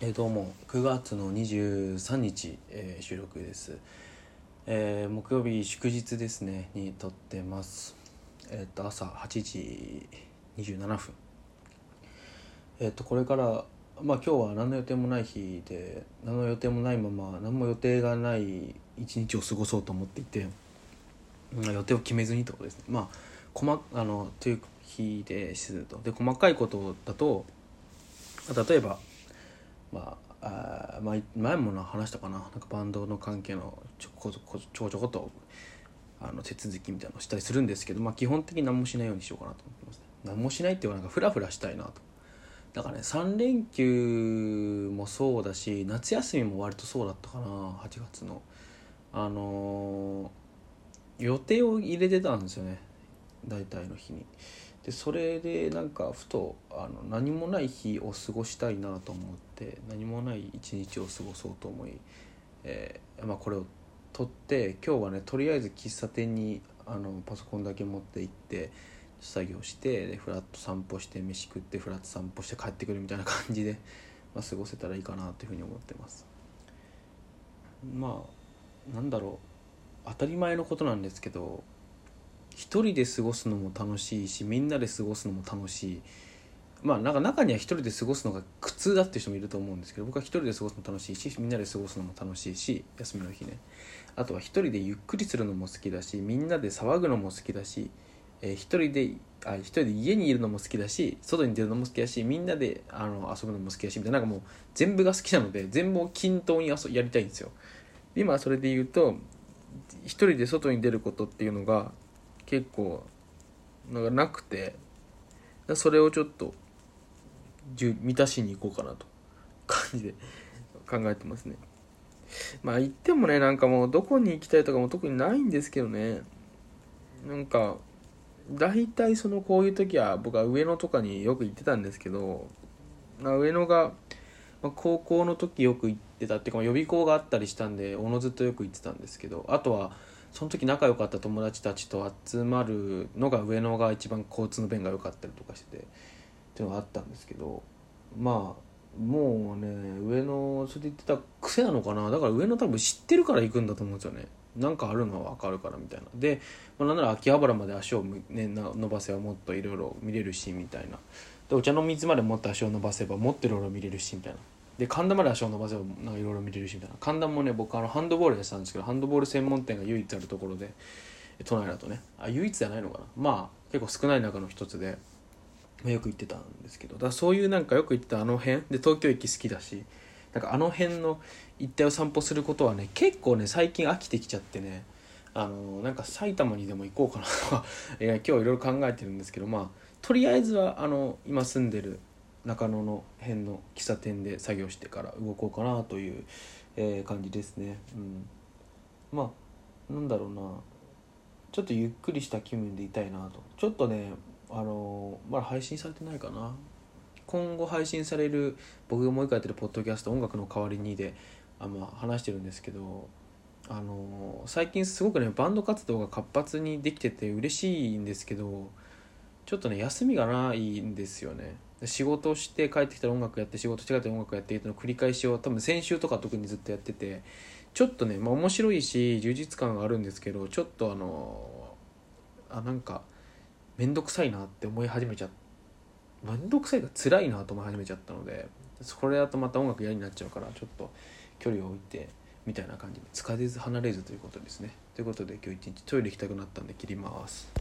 えー、どうも9月の23日、えー、収録です、えー、木曜日祝日ですねに撮ってます。えっ、と朝8時27分。えっ、とこれからまあ今日は何の予定もない日で何の予定もないまま何も予定がない一日を過ごそうと思っていて、まあ、予定を決めずにってことですね。まあ細あのという日ですると。で細かいことだと例えばまああ前前も話したかな。なんかバンドの関係のちょこちょこちょことあの手続きみたいなのをしたりするんですけど、まあ、基本的に何もしないようにしようかなと思ってます、ね、何もしないっていうのはなんかフラフラしたいなと。だからね3連休もそうだし夏休みも割とそうだったかな。8月の。あのー、予定を入れてたんですよね。大体の日に。でそれでなんかふとあの何もない日を過ごしたいなと思って何もない一日を過ごそうと思い、えーまあ、これを撮って今日はねとりあえず喫茶店にあのパソコンだけ持って行って作業してでフラット散歩して飯食ってフラット散歩して帰ってくるみたいな感じで、まあ、過ごせたらいいかなというふうに思ってます。まあなんだろう。当たり前のことなんですけど一人で過ごすのも楽しいしみんなで過ごすのも楽しい。まあなんか中には一人で過ごすのが苦痛だっていう人もいると思うんですけど僕は一人で過ごすのも楽しいしみんなで過ごすのも楽しいし休みの日ね。あとは一人でゆっくりするのも好きだしみんなで騒ぐのも好きだし、えー、一人であ一人で家にいるのも好きだし外に出るのも好きだしみんなであの遊ぶのも好きだしみたいななんかもう全部が好きなので全部を均等にやりたいんですよ。今それで言うと一人で外に出ることっていうのが結構なんかなくてそれをちょっと満たしに行こうかなと感じで考えてますね。まあ行ってもねなんかもうどこに行きたいとかも特にないんですけどね。なんか大体そのこういう時は僕は上野とかによく行ってたんですけど上野がま高校の時よく行ってたっていうか予備校があったりしたんでおのずとよく行ってたんですけどあとはその時仲良かった友達たちと集まるのが上野が一番交通の便が良かったりとかしててっていうのがあったんですけどまあもうね上野それで言ってた癖なのかな。だから上野多分知ってるから行くんだと思うんですよね。なんかあるのは分かるからみたいな。で、まあ、なんなら秋葉原まで足を、ね、伸ばせばもっといろいろ見れるしみたいな。でお茶の水までもっと足を伸ばせばもっといろいろ見れるしみたいな。で神田まで足を伸ばせばなんかいろいろ見れるしみたいな。神田もね僕あのハンドボールやってたんですけどハンドボール専門店が唯一あるところで都内だとね。あ唯一じゃないのかな。まあ結構少ない中の一つで、まあ、よく行ってたんですけど。だそういうなんかよく行ってたあの辺。で東京駅好きだしなんかあの辺の一帯を散歩することはね結構ね最近飽きてきちゃってねあのなんか埼玉にでも行こうかなとか 今日いろいろ考えてるんですけどまあとりあえずはあの今住んでる中野の辺の喫茶店で作業してから動こうかなという、えー、感じですね、うん、まあなんだろうな。ちょっとゆっくりした気分でいたいなと。ちょっとねあのまだ配信されてないかな。今後配信される僕がもう一回やってるポッドキャスト「音楽の代わりにで」あまあ、話してるんですけどあの最近すごくねバンド活動が活発にできてて嬉しいんですけどちょっとね休みがないんですよね。仕事して帰ってきたら音楽やって仕事して帰って音楽やってっての繰り返しを多分先週とか特にずっとやっててちょっとね、まあ、面白いし充実感があるんですけどちょっとあのあなんか面倒くさいなって思い始めちゃ面倒くさいが辛いなと思い始めちゃったのでこれだとまた音楽嫌になっちゃうからちょっと距離を置いてみたいな感じで疲れず離れずということですね。ということで今日一日トイレ行きたくなったんで切ります。